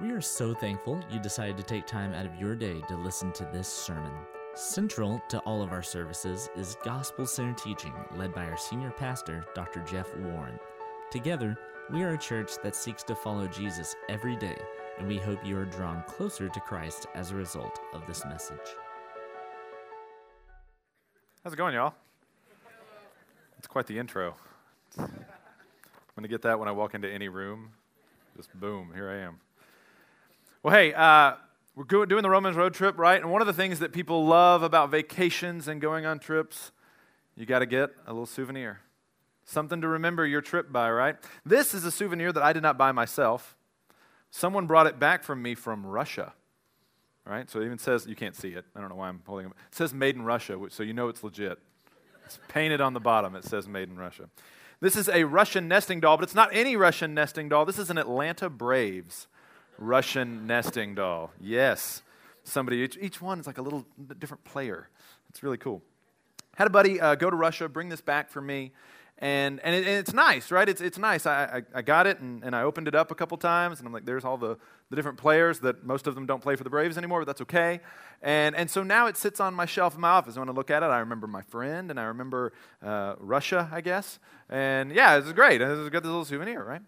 We are so thankful you decided to take time out of your day to listen to this sermon. Central to all of our services is gospel centered teaching led by our senior pastor, Dr. Jeff Warren. Together, we are a church that seeks to follow Jesus every day, and we hope you are drawn closer to Christ as a result of this message. How's it going, y'all? It's quite the intro. I'm going to get that when I walk into any room. Just boom, here I am. Well, hey, uh, we're doing the Romans road trip, right? And one of the things that people love about vacations and going on trips, you got to get a little souvenir. Something to remember your trip by, right? This is a souvenir that I did not buy myself. Someone brought it back from me from Russia. Right? So it even says, you can't see it. I don't know why I'm holding it. It says made in Russia, so you know it's legit. It's painted on the bottom. It says made in Russia. This is a Russian nesting doll, but it's not any Russian nesting doll. This is an Atlanta Braves Russian nesting doll. Yes. Somebody, each, each one is like a little different player. It's really cool. Had a buddy uh, go to Russia, bring this back for me and and, it, and, it's nice, right? It's, it's nice. I, I, I, got it and, and I opened it up a couple times, and I'm like, there's all the, the different players that most of them don't play for the Braves anymore, but that's okay. And, and so now it sits on my shelf in my office. When I look at it, I remember my friend, and I remember uh, Russia, I guess. And yeah, this is great. It's got this little souvenir, right?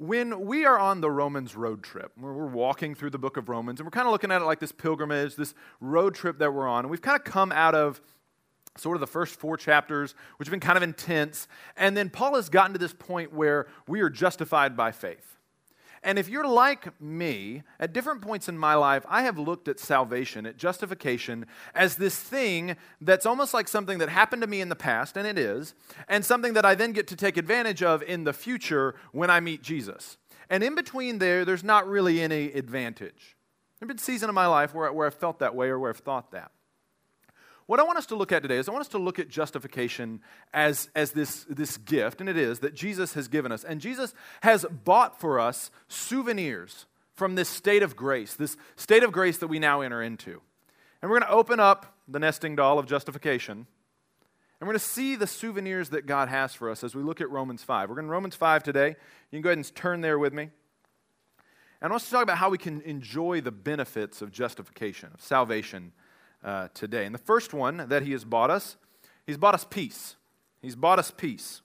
When we are on the Romans road trip, we're, walking through the book of Romans, and we're kind of looking at it like this pilgrimage, this road trip that we're on, and we've kind of come out of sort of the first four chapters, which have been kind of intense. And then Paul has gotten to this point where we are justified by faith. And if you're like me, at different points in my life, I have looked at salvation, at justification, as this thing that's almost like something that happened to me in the past, and it is, and something that I then get to take advantage of in the future when I meet Jesus. And in between there, there's not really any advantage. There have been seasons of my life where, where I've felt that way or where I've thought that. What I want us to look at today is I want us to look at justification as, as this, this gift, and it is that Jesus has given us. And Jesus has bought for us souvenirs from this state of grace, this state of grace that we now enter into. And we're going to open up the nesting doll of justification. And we're going to see the souvenirs that God has for us as we look at Romans 5. We're going to Romans 5 today. You can go ahead and turn there with me. And I want us to talk about how we can enjoy the benefits of justification, of salvation uh, today. And the first one that he has bought us, he's bought us peace. He's bought us peace.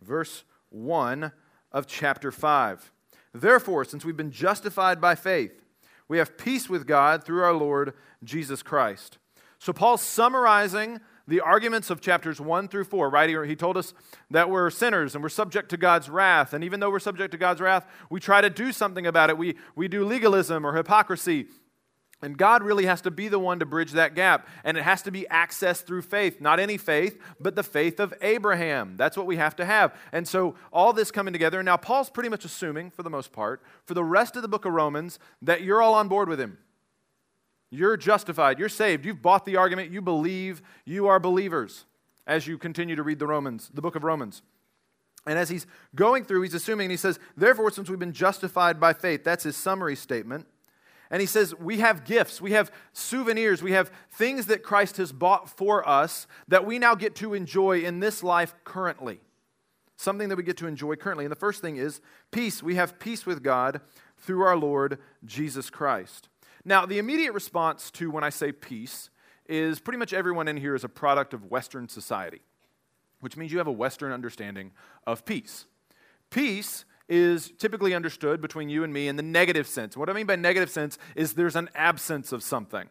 Verse 1 of chapter 5. Therefore, since we've been justified by faith, we have peace with God through our Lord Jesus Christ. So, Paul's summarizing the arguments of chapters 1 through 4, right? He, he told us that we're sinners and we're subject to God's wrath. And even though we're subject to God's wrath, we try to do something about it. We, we do legalism or hypocrisy. And God really has to be the one to bridge that gap. And it has to be accessed through faith. Not any faith, but the faith of Abraham. That's what we have to have. And so all this coming together. And now Paul's pretty much assuming, for the most part, for the rest of the book of Romans, that you're all on board with him. You're justified. You're saved. You've bought the argument. You believe. You are believers as you continue to read the Romans, the book of Romans. And as he's going through, he's assuming, he says, Therefore, since we've been justified by faith, that's his summary statement. And he says, We have gifts, we have souvenirs, we have things that Christ has bought for us that we now get to enjoy in this life currently. Something that we get to enjoy currently. And the first thing is peace. We have peace with God through our Lord Jesus Christ. Now, the immediate response to when I say peace is pretty much everyone in here is a product of Western society, which means you have a Western understanding of peace. Peace is typically understood between you and me in the negative sense. What I mean by negative sense is there's an absence of something.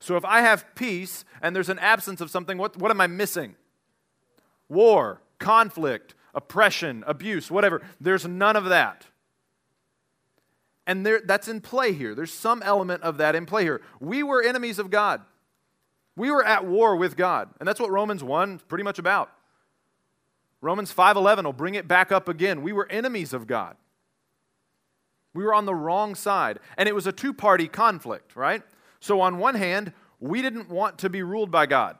So if I have peace and there's an absence of something, what, what am I missing? War, conflict, oppression, abuse, whatever. There's none of that. And there, that's in play here. There's some element of that in play here. We were enemies of God. We were at war with God. And that's what Romans 1 is pretty much about. Romans 5:11 will bring it back up again. We were enemies of God. We were on the wrong side, and it was a two-party conflict, right? So on one hand, we didn't want to be ruled by God.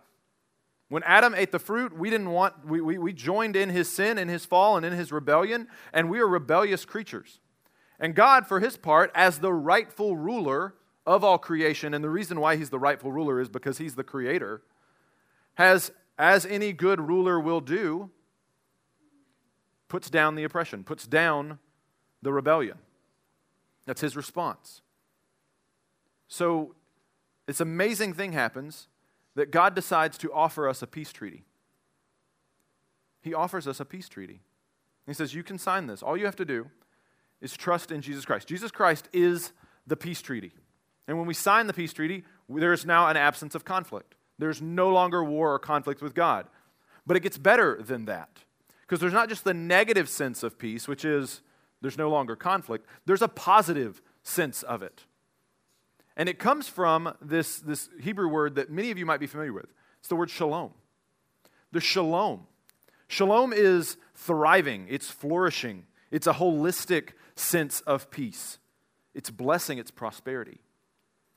When Adam ate the fruit, we didn't want we, we, we joined in his sin and his fall and in his rebellion, and we are rebellious creatures. And God, for his part, as the rightful ruler of all creation, and the reason why he's the rightful ruler is because he's the creator, has, as any good ruler will do, puts down the oppression, puts down the rebellion. That's his response. So, this amazing thing happens that God decides to offer us a peace treaty. He offers us a peace treaty. He says, You can sign this. All you have to do is trust in Jesus Christ. Jesus Christ is the peace treaty. And when we sign the peace treaty, there is now an absence of conflict. There's no longer war or conflict with God. But it gets better than that. Because there's not just the negative sense of peace, which is there's no longer conflict, there's a positive sense of it. And it comes from this, this Hebrew word that many of you might be familiar with. It's the word shalom. The shalom. Shalom is thriving, it's flourishing, it's a holistic sense of peace, it's blessing, it's prosperity.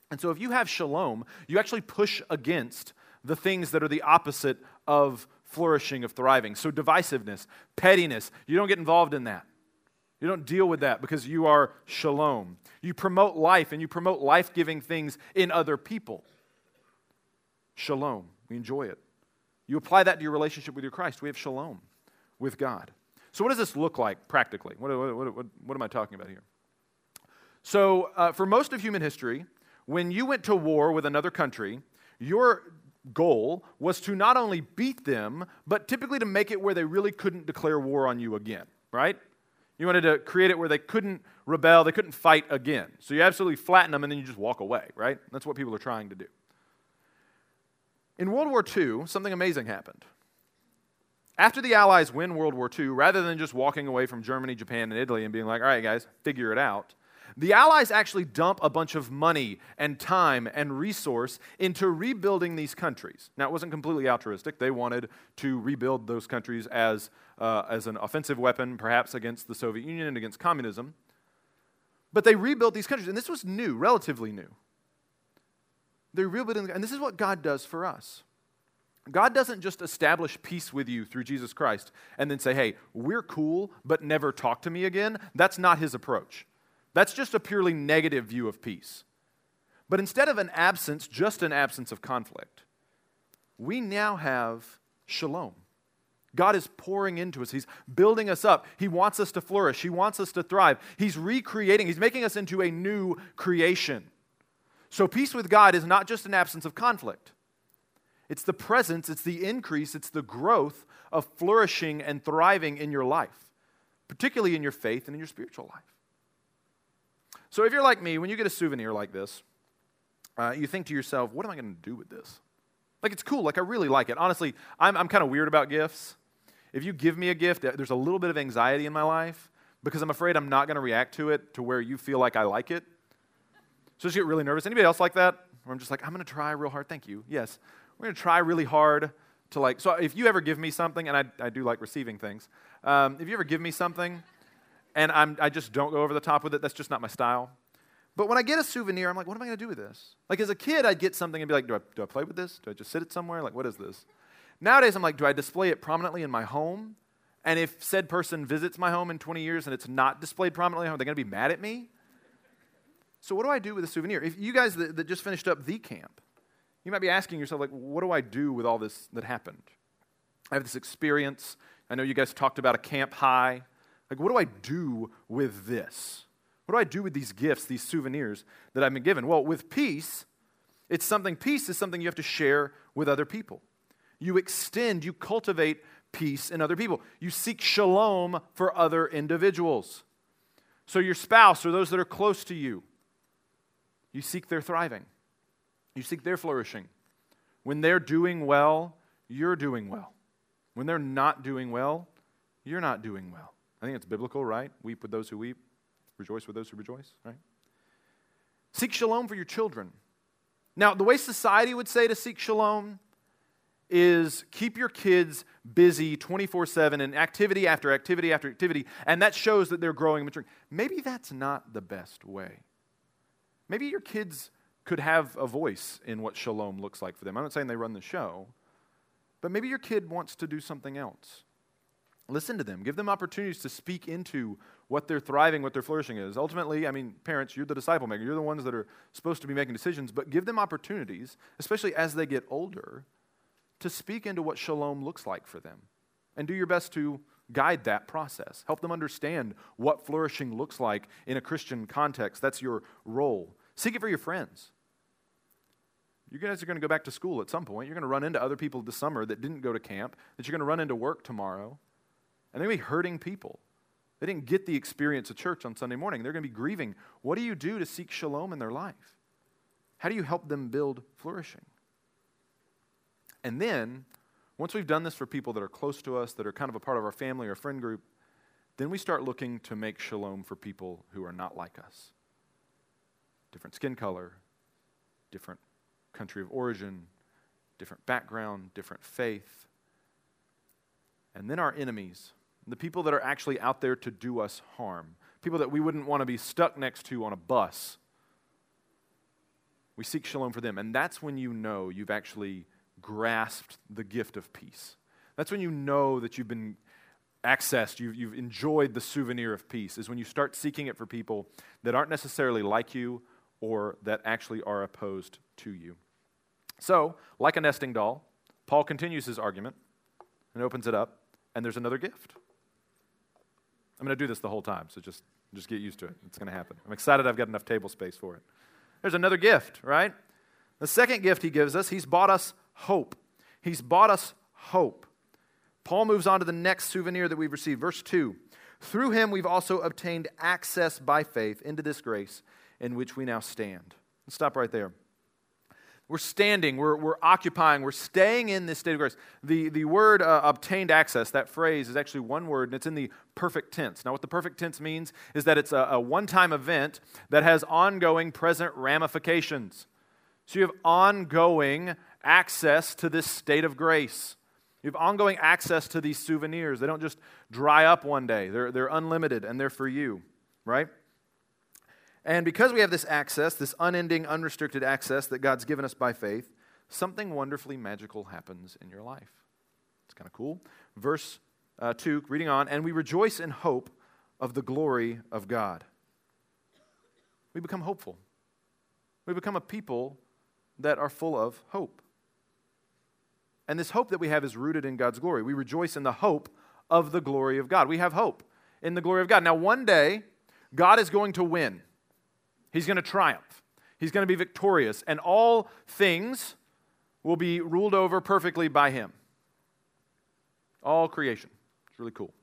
And so if you have shalom, you actually push against the things that are the opposite of flourishing, of thriving. So divisiveness, pettiness, you don't get involved in that. You don't deal with that because you are shalom. You promote life and you promote life giving things in other people. Shalom. We enjoy it. You apply that to your relationship with your Christ. We have shalom with God. So, what does this look like practically? What, what, what, what am I talking about here? So, uh, for most of human history, when you went to war with another country, your goal was to not only beat them, but typically to make it where they really couldn't declare war on you again, right? You wanted to create it where they couldn't rebel, they couldn't fight again. So you absolutely flatten them and then you just walk away, right? That's what people are trying to do. In World War II, something amazing happened. After the Allies win World War II, rather than just walking away from Germany, Japan, and Italy and being like, all right, guys, figure it out, the Allies actually dump a bunch of money and time and resource into rebuilding these countries. Now, it wasn't completely altruistic. They wanted to rebuild those countries as, uh, as an offensive weapon, perhaps against the Soviet Union and against communism. But they rebuilt these countries, and this was new, relatively new. They're rebuilding, and this is what God does for us. God doesn't just establish peace with you through Jesus Christ and then say, hey, we're cool, but never talk to me again. That's not his approach. That's just a purely negative view of peace. But instead of an absence, just an absence of conflict, we now have shalom. God is pouring into us. He's building us up. He wants us to flourish. He wants us to thrive. He's recreating, He's making us into a new creation. So, peace with God is not just an absence of conflict, it's the presence, it's the increase, it's the growth of flourishing and thriving in your life, particularly in your faith and in your spiritual life. So, if you're like me, when you get a souvenir like this, uh, you think to yourself, what am I going to do with this? Like, it's cool. Like, I really like it. Honestly, I'm, I'm kind of weird about gifts. If you give me a gift, there's a little bit of anxiety in my life because I'm afraid I'm not going to react to it to where you feel like I like it. So just get really nervous. Anybody else like that? Where I'm just like, I'm going to try real hard. Thank you. Yes. We're going to try really hard to like. So if you ever give me something, and I, I do like receiving things, um, if you ever give me something and I'm, I just don't go over the top with it, that's just not my style. But when I get a souvenir, I'm like, what am I going to do with this? Like as a kid, I'd get something and be like, do I, do I play with this? Do I just sit it somewhere? Like, what is this? Nowadays, I'm like, do I display it prominently in my home? And if said person visits my home in 20 years and it's not displayed prominently, are they going to be mad at me? So, what do I do with a souvenir? If you guys that, that just finished up the camp, you might be asking yourself, like, what do I do with all this that happened? I have this experience. I know you guys talked about a camp high. Like, what do I do with this? What do I do with these gifts, these souvenirs that I've been given? Well, with peace, it's something, peace is something you have to share with other people. You extend, you cultivate peace in other people. You seek shalom for other individuals. So, your spouse or those that are close to you, you seek their thriving, you seek their flourishing. When they're doing well, you're doing well. When they're not doing well, you're not doing well. I think it's biblical, right? Weep with those who weep, rejoice with those who rejoice, right? Seek shalom for your children. Now, the way society would say to seek shalom is keep your kids busy 24 7 and activity after activity after activity, and that shows that they're growing and maturing. Maybe that's not the best way. Maybe your kids could have a voice in what shalom looks like for them. I'm not saying they run the show, but maybe your kid wants to do something else. Listen to them. Give them opportunities to speak into what their thriving, what their flourishing is. Ultimately, I mean, parents, you're the disciple maker. You're the ones that are supposed to be making decisions, but give them opportunities, especially as they get older, to speak into what shalom looks like for them. And do your best to guide that process. Help them understand what flourishing looks like in a Christian context. That's your role. Seek it for your friends. You guys are going to go back to school at some point. You're going to run into other people this summer that didn't go to camp, that you're going to run into work tomorrow. And they're going to be hurting people. They didn't get the experience of church on Sunday morning. They're going to be grieving. What do you do to seek shalom in their life? How do you help them build flourishing? And then, once we've done this for people that are close to us, that are kind of a part of our family or friend group, then we start looking to make shalom for people who are not like us. Different skin color, different country of origin, different background, different faith. And then our enemies, the people that are actually out there to do us harm, people that we wouldn't want to be stuck next to on a bus. We seek shalom for them. And that's when you know you've actually grasped the gift of peace. That's when you know that you've been accessed, you've, you've enjoyed the souvenir of peace, is when you start seeking it for people that aren't necessarily like you or that actually are opposed to you. So, like a nesting doll, Paul continues his argument and opens it up, and there's another gift. I'm going to do this the whole time, so just, just get used to it. It's going to happen. I'm excited I've got enough table space for it. There's another gift, right? The second gift he gives us, he's bought us hope. He's bought us hope. Paul moves on to the next souvenir that we've received. Verse 2 Through him we've also obtained access by faith into this grace in which we now stand. Let's stop right there. We're standing, we're, we're occupying, we're staying in this state of grace. The, the word uh, obtained access, that phrase, is actually one word, and it's in the perfect tense. Now, what the perfect tense means is that it's a, a one time event that has ongoing present ramifications. So you have ongoing access to this state of grace. You have ongoing access to these souvenirs. They don't just dry up one day, they're, they're unlimited and they're for you, right? And because we have this access, this unending, unrestricted access that God's given us by faith, something wonderfully magical happens in your life. It's kind of cool. Verse uh, 2, reading on, and we rejoice in hope of the glory of God. We become hopeful. We become a people that are full of hope. And this hope that we have is rooted in God's glory. We rejoice in the hope of the glory of God. We have hope in the glory of God. Now, one day, God is going to win, He's going to triumph, He's going to be victorious, and all things will be ruled over perfectly by Him. All creation. It's really cool.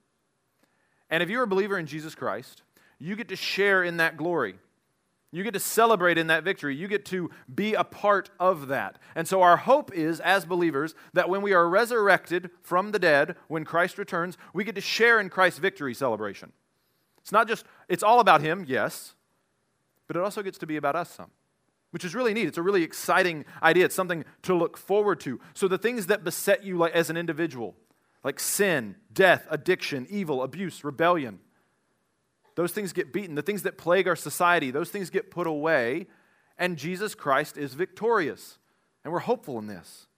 And if you're a believer in Jesus Christ, you get to share in that glory. You get to celebrate in that victory. You get to be a part of that. And so, our hope is, as believers, that when we are resurrected from the dead, when Christ returns, we get to share in Christ's victory celebration. It's not just, it's all about Him, yes, but it also gets to be about us some, which is really neat. It's a really exciting idea. It's something to look forward to. So, the things that beset you like, as an individual, like sin, death, addiction, evil, abuse, rebellion, those things get beaten. The things that plague our society, those things get put away, and Jesus Christ is victorious. And we're hopeful in this.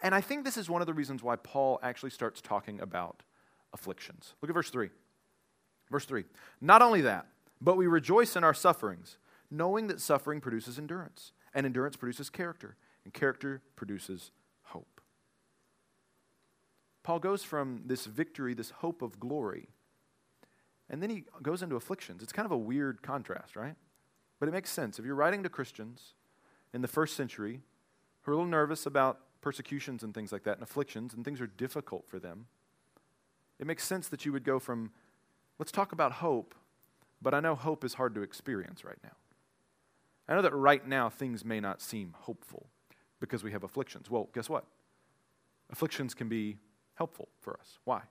And I think this is one of the reasons why Paul actually starts talking about afflictions. Look at verse 3. Verse 3. Not only that, but we rejoice in our sufferings, knowing that suffering produces endurance, and endurance produces character, and character produces hope. Paul goes from this victory, this hope of glory, and then he goes into afflictions. It's kind of a weird contrast, right? But it makes sense. If you're writing to Christians in the first century who are a little nervous about persecutions and things like that and afflictions and things are difficult for them, it makes sense that you would go from, let's talk about hope, but I know hope is hard to experience right now. I know that right now things may not seem hopeful because we have afflictions. Well, guess what? Afflictions can be helpful for us. Why?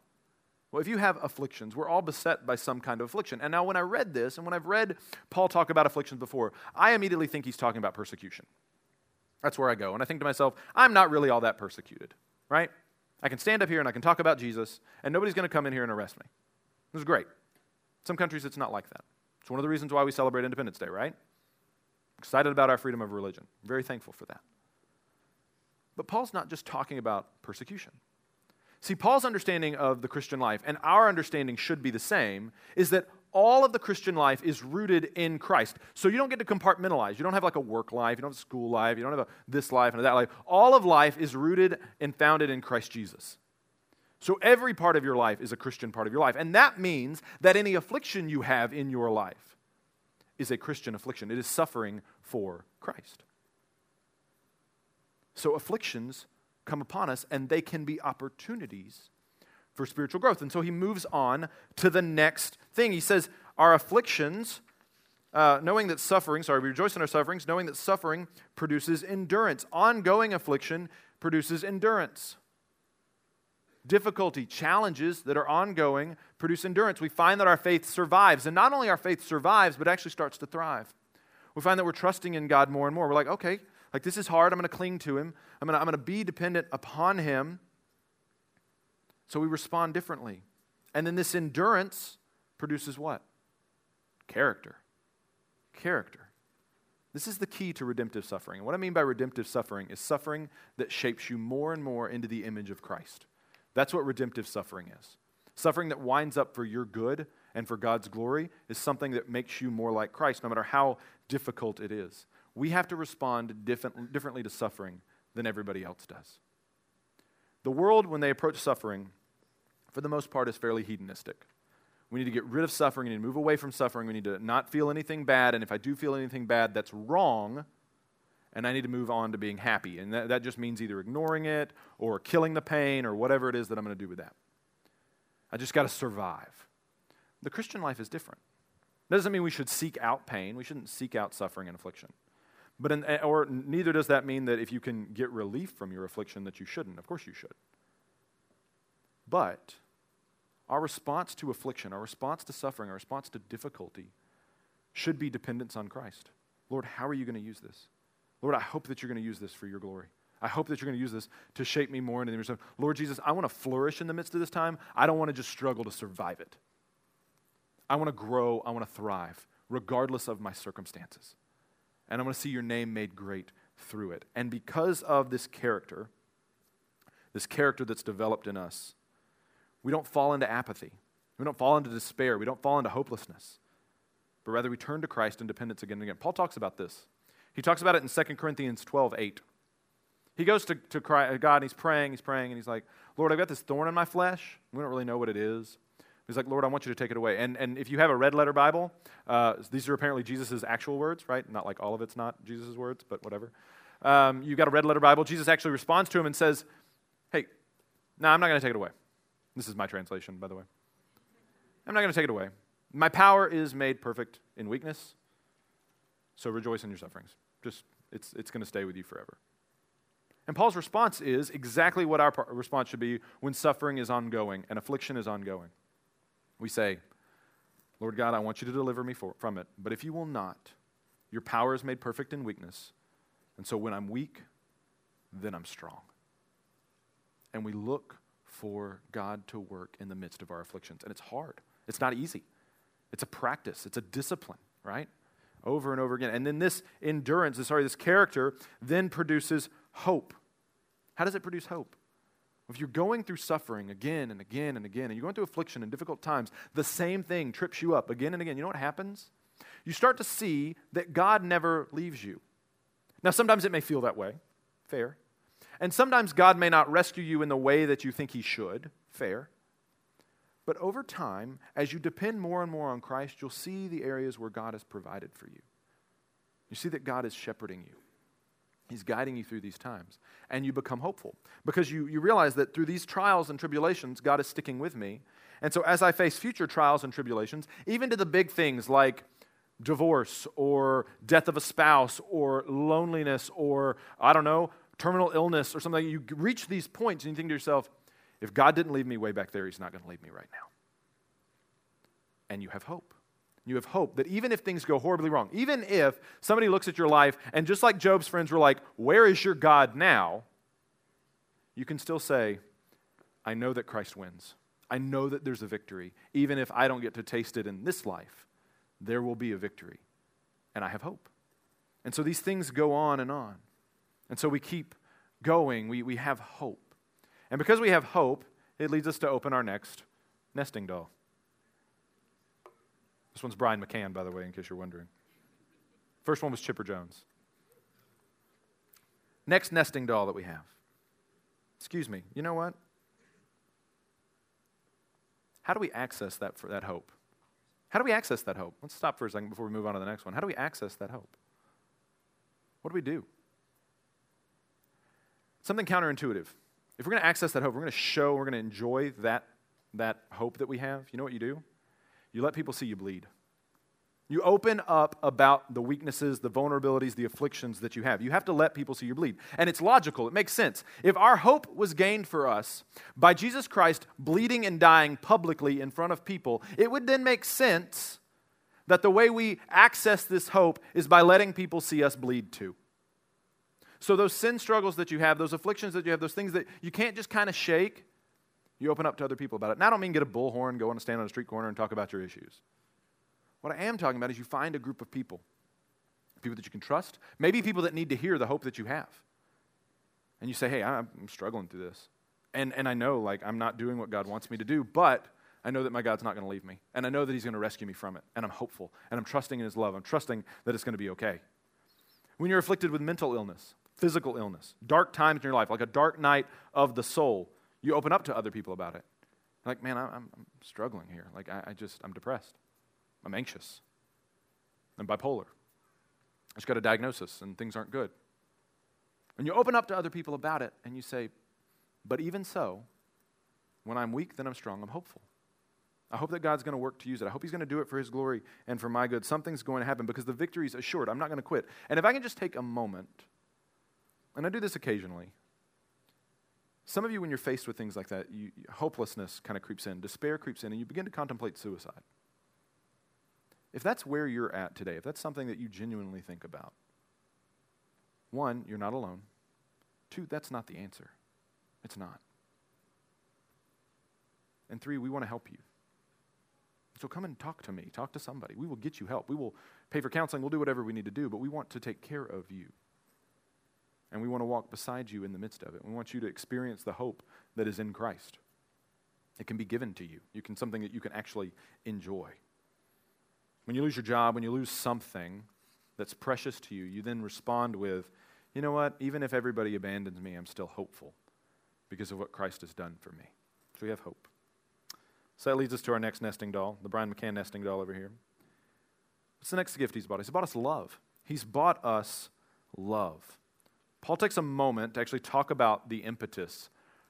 Well, if you have afflictions, we're all beset by some kind of affliction. And now, when I read this, and when I've read Paul talk about afflictions before, I immediately think he's talking about persecution. That's where I go. And I think to myself, I'm not really all that persecuted, right? I can stand up here and I can talk about Jesus, and nobody's going to come in here and arrest me. This is great. Some countries, it's not like that. It's one of the reasons why we celebrate Independence Day, right? Excited about our freedom of religion. Very thankful for that. But Paul's not just talking about persecution. See, Paul's understanding of the Christian life, and our understanding should be the same, is that all of the Christian life is rooted in Christ. So you don't get to compartmentalize. You don't have like a work life, you don't have a school life, you don't have a this life and that life. All of life is rooted and founded in Christ Jesus. So every part of your life is a Christian part of your life. And that means that any affliction you have in your life is a Christian affliction. It is suffering for Christ. So afflictions come upon us, and they can be opportunities for spiritual growth. And so he moves on to the next thing. He says, Our afflictions, uh, knowing that suffering, sorry, we rejoice in our sufferings, knowing that suffering produces endurance. Ongoing affliction produces endurance. Difficulty, challenges that are ongoing produce endurance. We find that our faith survives. And not only our faith survives, but actually starts to thrive. We find that we're trusting in God more and more. We're like, okay, like this is hard. I'm going to cling to Him. I'm going I'm to be dependent upon Him. So we respond differently. And then this endurance produces what? Character. Character. This is the key to redemptive suffering. And what I mean by redemptive suffering is suffering that shapes you more and more into the image of Christ. That's what redemptive suffering is. Suffering that winds up for your good and for God's glory is something that makes you more like Christ, no matter how difficult it is. We have to respond different, differently to suffering than everybody else does. The world, when they approach suffering, for the most part, is fairly hedonistic. We need to get rid of suffering. We need to move away from suffering. We need to not feel anything bad. And if I do feel anything bad, that's wrong. And I need to move on to being happy. And that, that just means either ignoring it or killing the pain or whatever it is that I'm going to do with that. I just got to survive. The Christian life is different. That doesn't mean we should seek out pain. We shouldn't seek out suffering and affliction. But in, eh, or neither does that mean that if you can get relief from your affliction that you shouldn't. Of course you should. But our response to affliction, our response to suffering, our response to difficulty should be dependence on Christ. Lord, how are you going to use this? Lord, I hope that you're going to use this for your glory. I hope that you're going to use this to shape me more into of Lord Jesus, I want to flourish in the midst of this time. I don't want to just struggle to survive it. I want to grow. I want to thrive, regardless of my circumstances. And I want to see your name made great through it. And because of this character, this character that's developed in us, we don't fall into apathy. We don't fall into despair. We don't fall into hopelessness. But rather, we turn to Christ in dependence again and again. Paul talks about this. He talks about it in 2 Corinthians 12 8. He goes to, to God and he's praying, he's praying, and he's like, Lord, I've got this thorn in my flesh. We don't really know what it is. He's like, Lord, I want you to take it away. And, and if you have a red letter Bible, uh, these are apparently Jesus' actual words, right? Not like all of it's not Jesus' words, but whatever. Um, you've got a red letter Bible. Jesus actually responds to him and says, Hey, no, I'm not going to take it away. This is my translation, by the way. I'm not going to take it away. My power is made perfect in weakness, so rejoice in your sufferings. Just, it's, it's going to stay with you forever. And Paul's response is exactly what our response should be when suffering is ongoing and affliction is ongoing. We say, Lord God, I want you to deliver me for, from it, but if you will not, your power is made perfect in weakness. And so when I'm weak, then I'm strong. And we look for God to work in the midst of our afflictions. And it's hard, it's not easy. It's a practice, it's a discipline, right? Over and over again. And then this endurance, sorry, this character then produces hope. How does it produce hope? If you're going through suffering again and again and again, and you're going through affliction and difficult times, the same thing trips you up again and again. You know what happens? You start to see that God never leaves you. Now, sometimes it may feel that way. Fair. And sometimes God may not rescue you in the way that you think He should. Fair. But over time, as you depend more and more on Christ, you'll see the areas where God has provided for you. You see that God is shepherding you. He's guiding you through these times. And you become hopeful because you, you realize that through these trials and tribulations, God is sticking with me. And so as I face future trials and tribulations, even to the big things like divorce or death of a spouse or loneliness or, I don't know, terminal illness or something, you reach these points and you think to yourself, if God didn't leave me way back there, He's not going to leave me right now. And you have hope. You have hope that even if things go horribly wrong, even if somebody looks at your life and just like Job's friends were like, Where is your God now? You can still say, I know that Christ wins. I know that there's a victory. Even if I don't get to taste it in this life, there will be a victory. And I have hope. And so these things go on and on. And so we keep going. We, we have hope. And because we have hope, it leads us to open our next nesting doll. This one's Brian McCann, by the way, in case you're wondering. First one was Chipper Jones. Next nesting doll that we have. Excuse me, you know what? how do we access that, that hope? How do we access that hope? Let's stop for a second before we move on to the next one. How do we access that hope? What do we do? Something counterintuitive. If we're going to access that hope, we're going to show, we're going to enjoy that, that hope that we have, you know what you do? You let people see you bleed. You open up about the weaknesses, the vulnerabilities, the afflictions that you have. You have to let people see you bleed. And it's logical, it makes sense. If our hope was gained for us by Jesus Christ bleeding and dying publicly in front of people, it would then make sense that the way we access this hope is by letting people see us bleed too. So, those sin struggles that you have, those afflictions that you have, those things that you can't just kind of shake, you open up to other people about it. Now, I don't mean get a bullhorn, go and stand on a street corner and talk about your issues. What I am talking about is you find a group of people, people that you can trust, maybe people that need to hear the hope that you have. And you say, hey, I'm struggling through this. And, and I know, like, I'm not doing what God wants me to do, but I know that my God's not going to leave me. And I know that He's going to rescue me from it. And I'm hopeful. And I'm trusting in His love. I'm trusting that it's going to be okay. When you're afflicted with mental illness, physical illness, dark times in your life, like a dark night of the soul, you open up to other people about it. Like, man, I'm, I'm struggling here. Like, I, I just, I'm depressed. I'm anxious. I'm bipolar. I just got a diagnosis and things aren't good. And you open up to other people about it and you say, but even so, when I'm weak, then I'm strong, I'm hopeful. I hope that God's going to work to use it. I hope He's going to do it for His glory and for my good. Something's going to happen because the victory is assured. I'm not going to quit. And if I can just take a moment, and I do this occasionally, some of you, when you're faced with things like that, you, hopelessness kind of creeps in, despair creeps in, and you begin to contemplate suicide. If that's where you're at today, if that's something that you genuinely think about, one, you're not alone. Two, that's not the answer. It's not. And three, we want to help you. So come and talk to me, talk to somebody. We will get you help. We will pay for counseling, we'll do whatever we need to do, but we want to take care of you. And we want to walk beside you in the midst of it. We want you to experience the hope that is in Christ. It can be given to you. You can something that you can actually enjoy. When you lose your job, when you lose something that's precious to you, you then respond with, you know what? Even if everybody abandons me, I'm still hopeful because of what Christ has done for me. So we have hope. So that leads us to our next nesting doll, the Brian McCann nesting doll over here. What's the next gift he's bought? He's bought us love. He's bought us love. Paul takes a moment to actually talk about the impetus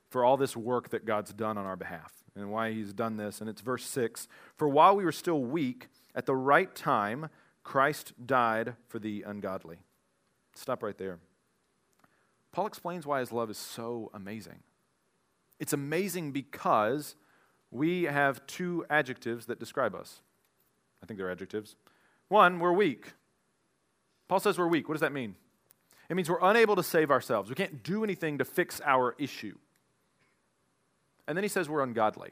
for all this work that God's done on our behalf and why he's done this. And it's verse 6 For while we were still weak, at the right time, Christ died for the ungodly. Stop right there. Paul explains why his love is so amazing. It's amazing because we have two adjectives that describe us. I think they're adjectives. One, we're weak. Paul says we're weak. What does that mean? It means we're unable to save ourselves. We can't do anything to fix our issue. And then he says we're ungodly.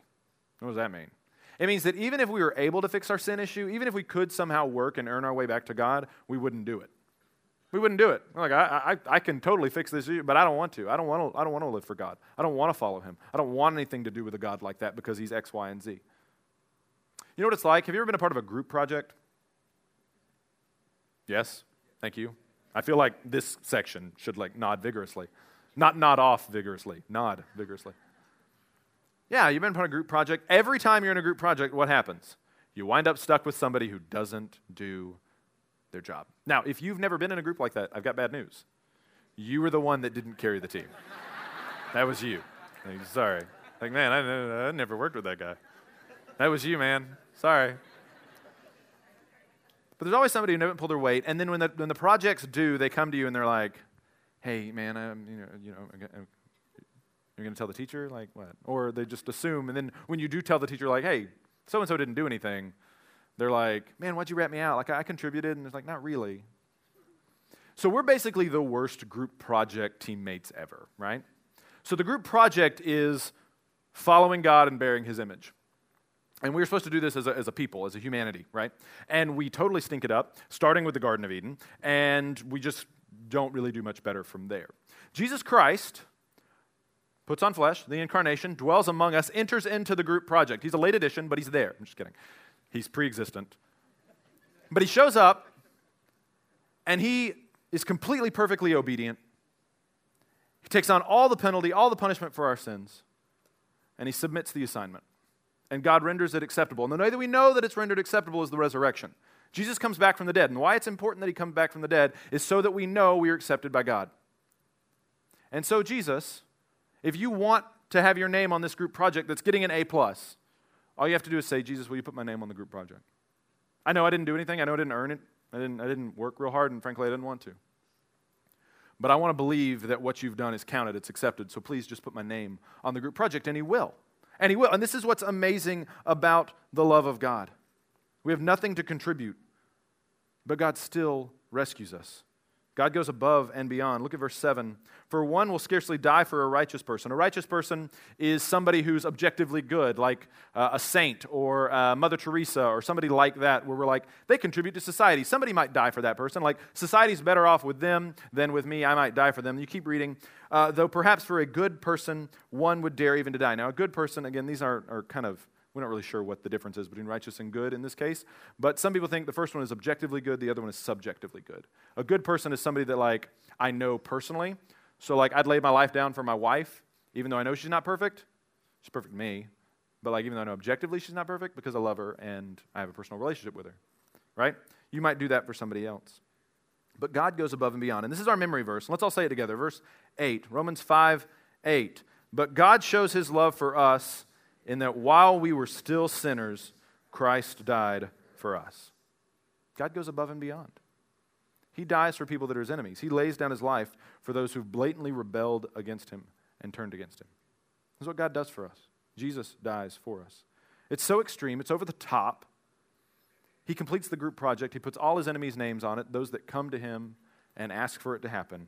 What does that mean? It means that even if we were able to fix our sin issue, even if we could somehow work and earn our way back to God, we wouldn't do it. We wouldn't do it. Like, I, I, I can totally fix this issue, but I don't want to. I don't want to. I don't want to live for God. I don't want to follow Him. I don't want anything to do with a God like that because He's X, Y, and Z. You know what it's like? Have you ever been a part of a group project? Yes. Thank you. I feel like this section should like nod vigorously, not nod off vigorously, nod vigorously. Yeah, you've been part of a group project. Every time you're in a group project, what happens? You wind up stuck with somebody who doesn't do their job. Now, if you've never been in a group like that, I've got bad news. You were the one that didn't carry the team. that was you. Like, sorry. Like, man, I, I never worked with that guy. That was you, man. Sorry. But there's always somebody who never pulled their weight, and then when the, when the projects do, they come to you and they're like, "Hey, man, I'm, you know, you know, you're going to tell the teacher? Like, what? Or they just assume, and then when you do tell the teacher, like, hey, so and so didn't do anything, they're like, man, why'd you rat me out? Like, I contributed. And it's like, not really. So we're basically the worst group project teammates ever, right? So the group project is following God and bearing his image. And we are supposed to do this as a, as a people, as a humanity, right? And we totally stink it up, starting with the Garden of Eden, and we just don't really do much better from there. Jesus Christ puts on flesh, the incarnation, dwells among us, enters into the group project. He's a late addition, but he's there. I'm just kidding. He's pre existent. But he shows up and he is completely perfectly obedient. He takes on all the penalty, all the punishment for our sins, and he submits the assignment. And God renders it acceptable. And the way that we know that it's rendered acceptable is the resurrection. Jesus comes back from the dead. And why it's important that he comes back from the dead is so that we know we are accepted by God. And so, Jesus, if you want to have your name on this group project that's getting an A, plus, all you have to do is say, Jesus, will you put my name on the group project? I know I didn't do anything. I know I didn't earn it. I didn't, I didn't work real hard, and frankly, I didn't want to. But I want to believe that what you've done is counted, it's accepted. So please just put my name on the group project, and He will. And He will. And this is what's amazing about the love of God. We have nothing to contribute, but God still rescues us. God goes above and beyond. Look at verse 7. For one will scarcely die for a righteous person. A righteous person is somebody who's objectively good, like uh, a saint or uh, Mother Teresa or somebody like that, where we're like, they contribute to society. Somebody might die for that person. Like, society's better off with them than with me. I might die for them. You keep reading. Uh, though perhaps for a good person, one would dare even to die. Now, a good person, again, these are, are kind of we're not really sure what the difference is between righteous and good in this case, but some people think the first one is objectively good, the other one is subjectively good. A good person is somebody that, like, I know personally. So, like, I'd lay my life down for my wife, even though I know she's not perfect. She's perfect to me. But, like, even though I know objectively she's not perfect, because I love her and I have a personal relationship with her, right? You might do that for somebody else. But God goes above and beyond. And this is our memory verse. Let's all say it together. Verse 8, Romans 5 8. But God shows his love for us in that while we were still sinners, Christ died for us. God goes above and beyond. He dies for people that are his enemies. He lays down his life for those who've blatantly rebelled against him and turned against him. That's what God does for us. Jesus dies for us. It's so extreme, it's over the top. He completes the group project. He puts all his enemies' names on it, those that come to him and ask for it to happen,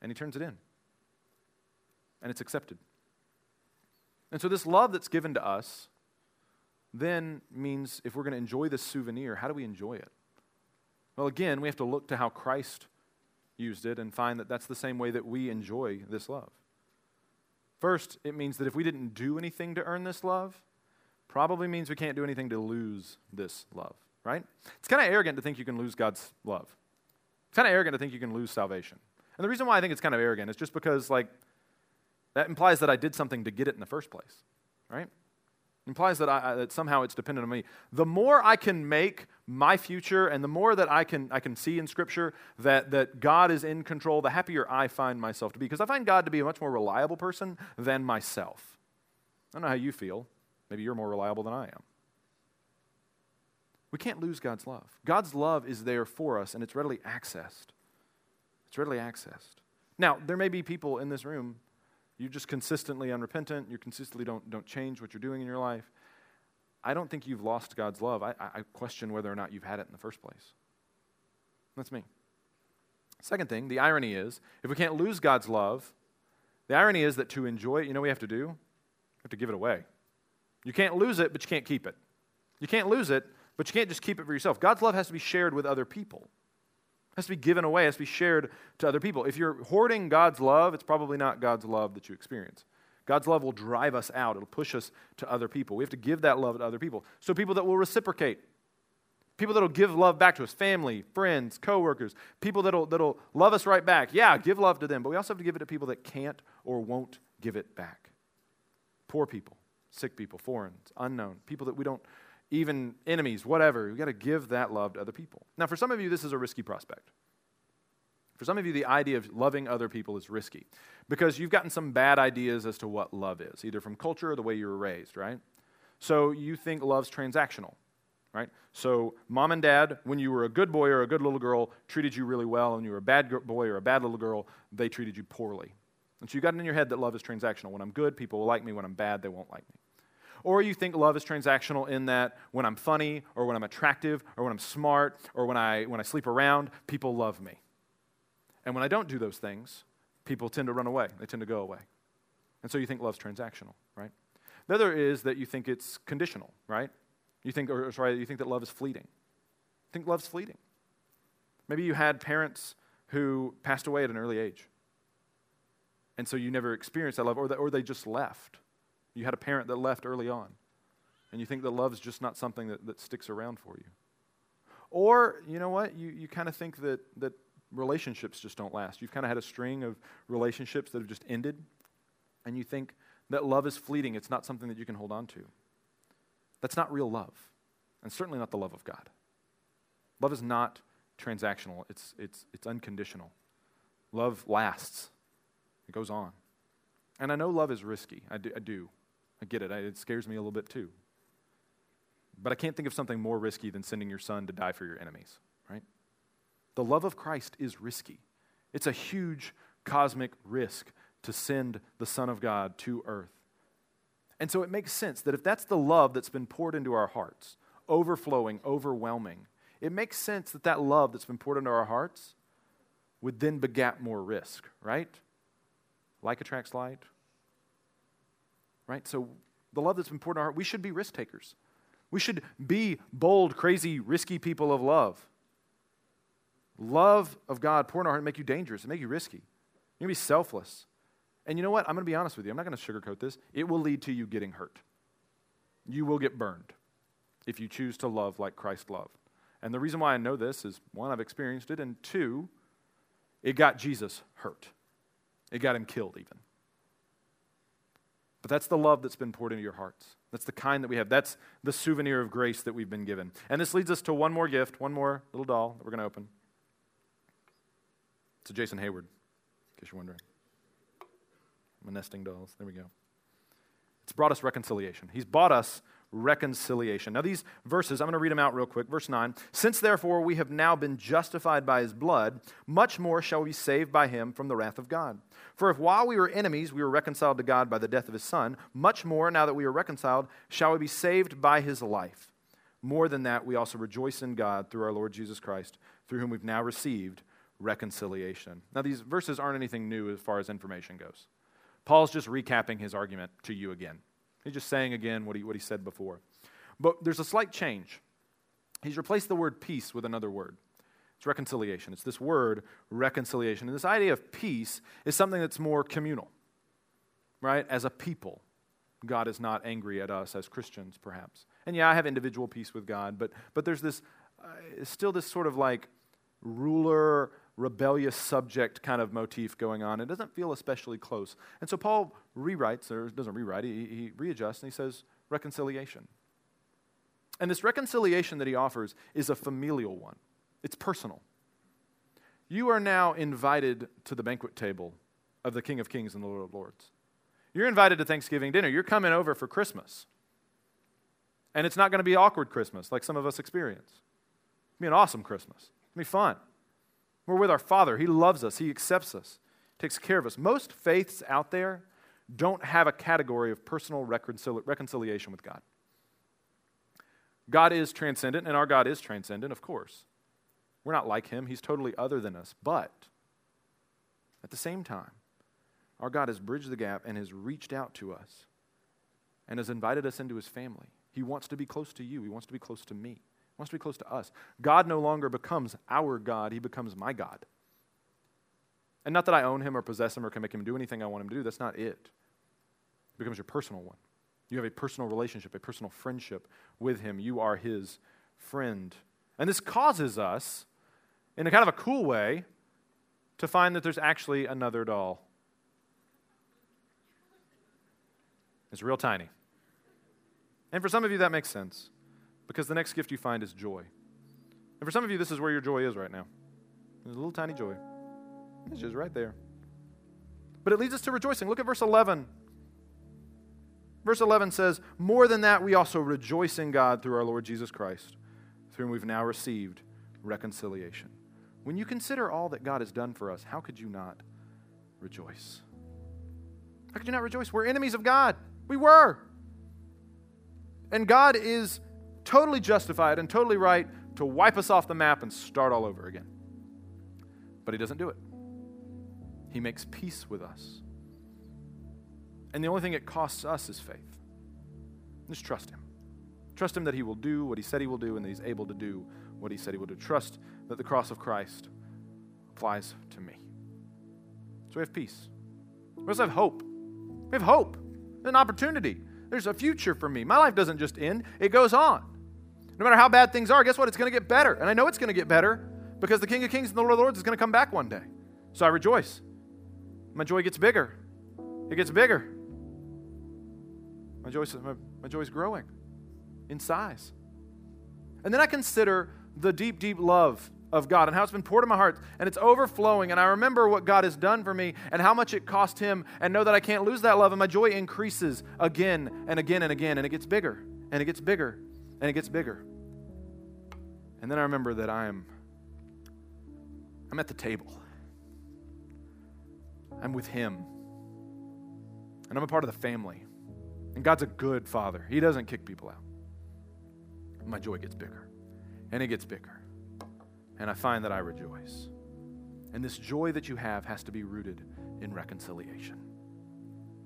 and he turns it in. And it's accepted. And so, this love that's given to us then means if we're going to enjoy this souvenir, how do we enjoy it? Well, again, we have to look to how Christ used it and find that that's the same way that we enjoy this love. First, it means that if we didn't do anything to earn this love, probably means we can't do anything to lose this love, right? It's kind of arrogant to think you can lose God's love. It's kind of arrogant to think you can lose salvation. And the reason why I think it's kind of arrogant is just because, like, that implies that I did something to get it in the first place, right? It implies that, I, that somehow it's dependent on me. The more I can make my future and the more that I can, I can see in Scripture that, that God is in control, the happier I find myself to be. Because I find God to be a much more reliable person than myself. I don't know how you feel. Maybe you're more reliable than I am. We can't lose God's love. God's love is there for us, and it's readily accessed. It's readily accessed. Now, there may be people in this room you're just consistently unrepentant. You consistently don't, don't change what you're doing in your life. I don't think you've lost God's love. I, I question whether or not you've had it in the first place. That's me. Second thing, the irony is if we can't lose God's love, the irony is that to enjoy it, you know we have to do? We have to give it away. You can't lose it, but you can't keep it. You can't lose it, but you can't just keep it for yourself. God's love has to be shared with other people has to be given away, has to be shared to other people. If you're hoarding God's love, it's probably not God's love that you experience. God's love will drive us out, it'll push us to other people. We have to give that love to other people. So, people that will reciprocate, people that'll give love back to us, family, friends, coworkers, people that'll, that'll love us right back. Yeah, give love to them, but we also have to give it to people that can't or won't give it back. Poor people, sick people, foreigners, unknown, people that we don't even enemies, whatever. We've got to give that love to other people. Now, for some of you, this is a risky prospect. For some of you, the idea of loving other people is risky because you've gotten some bad ideas as to what love is, either from culture or the way you were raised, right? So you think love's transactional, right? So mom and dad, when you were a good boy or a good little girl, treated you really well, and you were a bad boy or a bad little girl, they treated you poorly. And so you got it in your head that love is transactional. When I'm good, people will like me. When I'm bad, they won't like me. Or you think love is transactional in that when I'm funny or when I'm attractive or when I'm smart or when I, when I sleep around, people love me. And when I don't do those things, people tend to run away. They tend to go away. And so you think love's transactional, right? The other is that you think it's conditional, right? You think, or sorry, you think that love is fleeting. Think love's fleeting. Maybe you had parents who passed away at an early age. And so you never experienced that love, or, that, or they just left. You had a parent that left early on, and you think that love is just not something that, that sticks around for you. Or, you know what, you, you kind of think that, that relationships just don't last. You've kind of had a string of relationships that have just ended, and you think that love is fleeting, it's not something that you can hold on to. That's not real love, and certainly not the love of God. Love is not transactional, it's, it's, it's unconditional. Love lasts, it goes on. And I know love is risky. I do. I, do. I get it. I, it scares me a little bit too. But I can't think of something more risky than sending your son to die for your enemies, right? The love of Christ is risky. It's a huge cosmic risk to send the Son of God to earth. And so it makes sense that if that's the love that's been poured into our hearts, overflowing, overwhelming, it makes sense that that love that's been poured into our hearts would then begat more risk, right? Like attracts like. Right? So the love that's been poured in our heart, we should be risk takers. We should be bold, crazy, risky people of love. Love of God poured in our heart make you dangerous, and make you risky. You're to be selfless. And you know what? I'm going to be honest with you. I'm not going to sugarcoat this. It will lead to you getting hurt. You will get burned if you choose to love like Christ loved. And the reason why I know this is one, I've experienced it, and two, it got Jesus hurt. It got him killed, even. But that's the love that's been poured into your hearts. That's the kind that we have. That's the souvenir of grace that we've been given. And this leads us to one more gift, one more little doll that we're going to open. It's a Jason Heyward, in case you're wondering. My nesting dolls. There we go. It's brought us reconciliation. He's bought us reconciliation. Now, these verses, I'm going to read them out real quick. Verse 9 Since therefore we have now been justified by his blood, much more shall we be saved by him from the wrath of God. For if while we were enemies we were reconciled to God by the death of his Son, much more, now that we are reconciled, shall we be saved by his life. More than that, we also rejoice in God through our Lord Jesus Christ, through whom we've now received reconciliation. Now, these verses aren't anything new as far as information goes. Paul's just recapping his argument to you again. He's just saying again what he, what he said before. But there's a slight change. He's replaced the word peace with another word. It's reconciliation. It's this word, reconciliation. And this idea of peace is something that's more communal, right? As a people, God is not angry at us as Christians, perhaps. And yeah, I have individual peace with God, but, but there's this, uh, still this sort of like ruler, rebellious subject kind of motif going on. It doesn't feel especially close. And so Paul rewrites, or doesn't rewrite, he, he readjusts, and he says reconciliation. And this reconciliation that he offers is a familial one, it's personal. You are now invited to the banquet table of the King of Kings and the Lord of Lords. You're invited to Thanksgiving dinner. You're coming over for Christmas. And it's not going to be awkward Christmas like some of us experience. It'll be an awesome Christmas. It'll be fun. We're with our Father. He loves us, He accepts us, takes care of us. Most faiths out there don't have a category of personal reconcili- reconciliation with God. God is transcendent, and our God is transcendent, of course. We're not like Him, He's totally other than us. But at the same time, our God has bridged the gap and has reached out to us and has invited us into His family. He wants to be close to you, He wants to be close to me wants to be close to us. God no longer becomes our God, he becomes my God. And not that I own him or possess him or can make him do anything I want him to do. That's not it. He becomes your personal one. You have a personal relationship, a personal friendship with him. You are his friend. And this causes us, in a kind of a cool way, to find that there's actually another doll. It's real tiny. And for some of you, that makes sense. Because the next gift you find is joy. And for some of you, this is where your joy is right now. There's a little tiny joy. It's just right there. But it leads us to rejoicing. Look at verse 11. Verse 11 says, More than that, we also rejoice in God through our Lord Jesus Christ, through whom we've now received reconciliation. When you consider all that God has done for us, how could you not rejoice? How could you not rejoice? We're enemies of God. We were. And God is totally justified and totally right to wipe us off the map and start all over again. But he doesn't do it. He makes peace with us. And the only thing it costs us is faith. Just trust him. Trust him that he will do what he said he will do and that he's able to do what he said he will do. Trust that the cross of Christ applies to me. So we have peace. We also have hope. We have hope, an opportunity. There's a future for me. My life doesn't just end, it goes on. No matter how bad things are, guess what? It's going to get better. And I know it's going to get better because the King of Kings and the Lord of Lords is going to come back one day. So I rejoice. My joy gets bigger. It gets bigger. My joy, my, my joy is growing. in size. And then I consider the deep, deep love of God and how it's been poured in my heart and it's overflowing. And I remember what God has done for me and how much it cost Him and know that I can't lose that love. And my joy increases again and again and again. And it gets bigger and it gets bigger and it gets bigger. And then I remember that I am I'm at the table. I'm with Him. And I'm a part of the family. And God's a good father. He doesn't kick people out. My joy gets bigger. And it gets bigger and I find that I rejoice. And this joy that you have has to be rooted in reconciliation.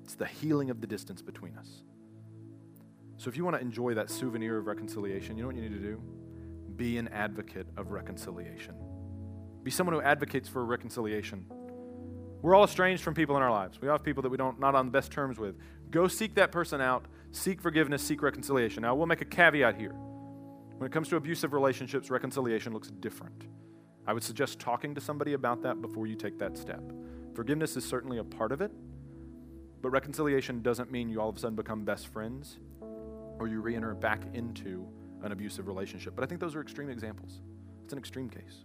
It's the healing of the distance between us. So if you want to enjoy that souvenir of reconciliation, you know what you need to do? Be an advocate of reconciliation. Be someone who advocates for reconciliation. We're all estranged from people in our lives. We have people that we don't not on the best terms with. Go seek that person out, seek forgiveness, seek reconciliation. Now, we'll make a caveat here. When it comes to abusive relationships, reconciliation looks different. I would suggest talking to somebody about that before you take that step. Forgiveness is certainly a part of it, but reconciliation doesn't mean you all of a sudden become best friends or you re enter back into an abusive relationship. But I think those are extreme examples. It's an extreme case.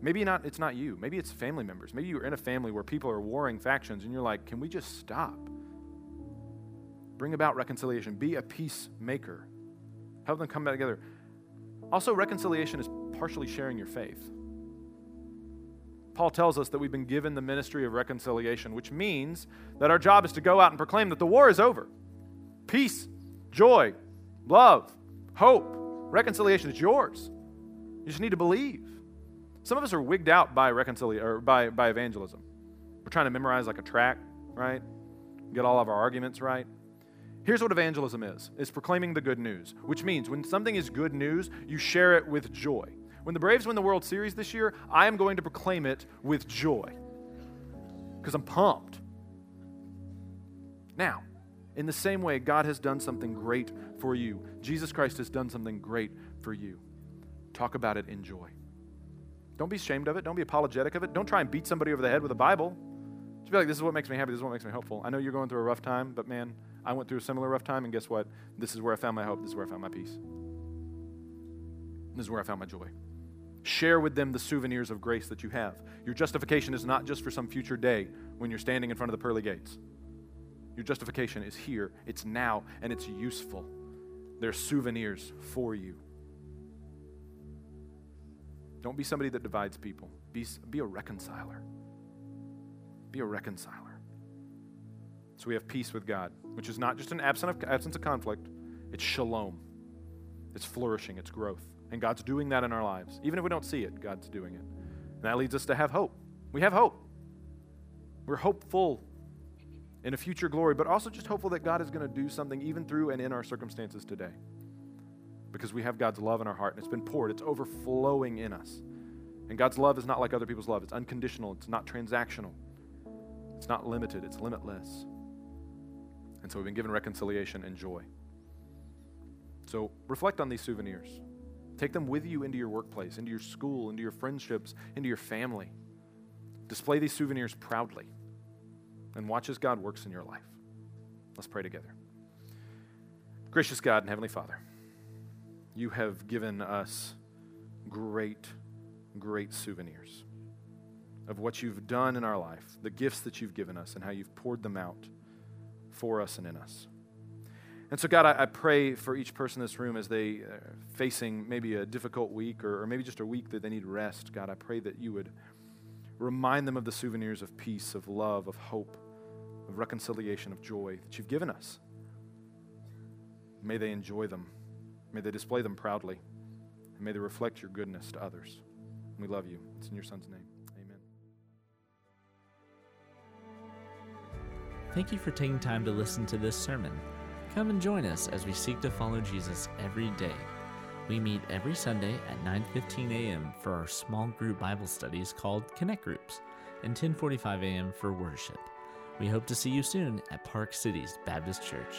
Maybe not it's not you. Maybe it's family members. Maybe you're in a family where people are warring factions and you're like, "Can we just stop?" Bring about reconciliation. Be a peacemaker. Help them come back together. Also, reconciliation is partially sharing your faith. Paul tells us that we've been given the ministry of reconciliation, which means that our job is to go out and proclaim that the war is over. Peace, joy, love, hope, reconciliation is yours. You just need to believe. Some of us are wigged out by reconciliation or by, by evangelism. We're trying to memorize like a track, right? Get all of our arguments right. Here's what evangelism is it's proclaiming the good news, which means when something is good news, you share it with joy. When the Braves win the World Series this year, I am going to proclaim it with joy because I'm pumped. Now, in the same way, God has done something great for you. Jesus Christ has done something great for you. Talk about it in joy. Don't be ashamed of it. Don't be apologetic of it. Don't try and beat somebody over the head with a Bible. Just be like, this is what makes me happy. This is what makes me hopeful. I know you're going through a rough time, but man, I went through a similar rough time, and guess what? This is where I found my hope. This is where I found my peace. This is where I found my joy. Share with them the souvenirs of grace that you have. Your justification is not just for some future day when you're standing in front of the pearly gates. Your justification is here, it's now, and it's useful. They're souvenirs for you. Don't be somebody that divides people, be, be a reconciler. Be a reconciler. So we have peace with God, which is not just an absence of, absence of conflict, it's shalom. It's flourishing, it's growth. And God's doing that in our lives. Even if we don't see it, God's doing it. And that leads us to have hope. We have hope. We're hopeful in a future glory, but also just hopeful that God is going to do something even through and in our circumstances today. Because we have God's love in our heart and it's been poured, it's overflowing in us. And God's love is not like other people's love, it's unconditional, it's not transactional, it's not limited, it's limitless. And so we've been given reconciliation and joy. So reflect on these souvenirs. Take them with you into your workplace, into your school, into your friendships, into your family. Display these souvenirs proudly and watch as God works in your life. Let's pray together. Gracious God and Heavenly Father, you have given us great, great souvenirs of what you've done in our life, the gifts that you've given us, and how you've poured them out for us and in us. And so, God, I, I pray for each person in this room as they are uh, facing maybe a difficult week or, or maybe just a week that they need rest. God, I pray that you would remind them of the souvenirs of peace, of love, of hope, of reconciliation, of joy that you've given us. May they enjoy them. May they display them proudly. And may they reflect your goodness to others. We love you. It's in your Son's name. Amen. Thank you for taking time to listen to this sermon. Come and join us as we seek to follow Jesus every day. We meet every Sunday at 9:15 a.m. for our small group Bible studies called Connect Groups and 10:45 a.m. for worship. We hope to see you soon at Park Cities Baptist Church.